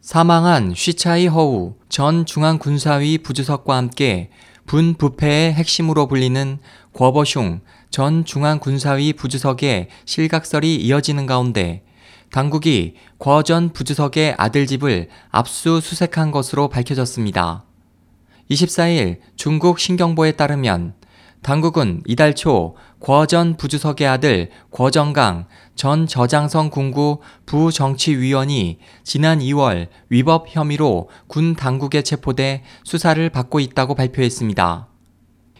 사망한 쉬차이 허우 전 중앙군사위 부주석과 함께 분 부패의 핵심으로 불리는 궈버슝 전 중앙군사위 부주석의 실각설이 이어지는 가운데 당국이 궈 전 부주석의 아들 집을 압수수색한 것으로 밝혀졌습니다. 24일 중국 신경보에 따르면 당국은 이달 초 궈전 부주석의 아들 궈정강 전 저장성 군구 부정치위원이 지난 2월 위법 혐의로 군 당국에 체포돼 수사를 받고 있다고 발표했습니다.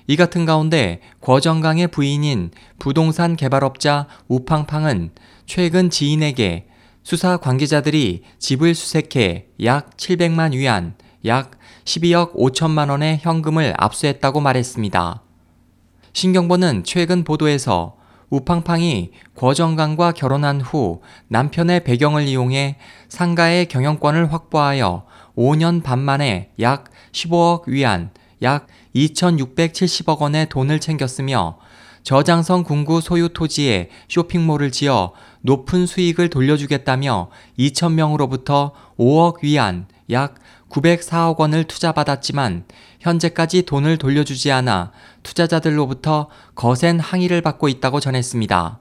이 같은 가운데 궈정강의 부인인 부동산 개발업자 우팡팡은 최근 지인에게 수사 관계자들이 집을 수색해 약 700만 위안, 약 12억 5천만 원의 현금을 압수했다고 말했습니다. 신경보는 최근 보도에서 우팡팡이 궈정강과 결혼한 후 남편의 배경을 이용해 상가의 경영권을 확보하여 5년 반 만에 약 15억 위안, 약 2,670억 원의 돈을 챙겼으며 저장성 군구 소유 토지에 쇼핑몰을 지어 높은 수익을 돌려주겠다며 2,000명으로부터 5억 위안, 약 904억 원을 투자받았지만 현재까지 돈을 돌려주지 않아 투자자들로부터 거센 항의를 받고 있다고 전했습니다.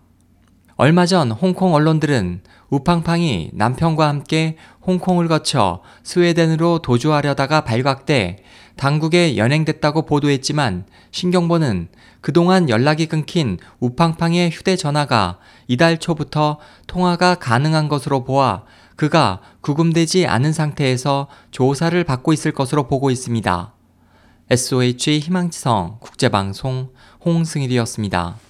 얼마 전 홍콩 언론들은 우팡팡이 남편과 함께 홍콩을 거쳐 스웨덴으로 도주하려다가 발각돼 당국에 연행됐다고 보도했지만 신경보는 그동안 연락이 끊긴 우팡팡의 휴대전화가 이달 초부터 통화가 가능한 것으로 보아 그가 구금되지 않은 상태에서 조사를 받고 있을 것으로 보고 있습니다. SOH 희망지성 국제방송 홍승일이었습니다.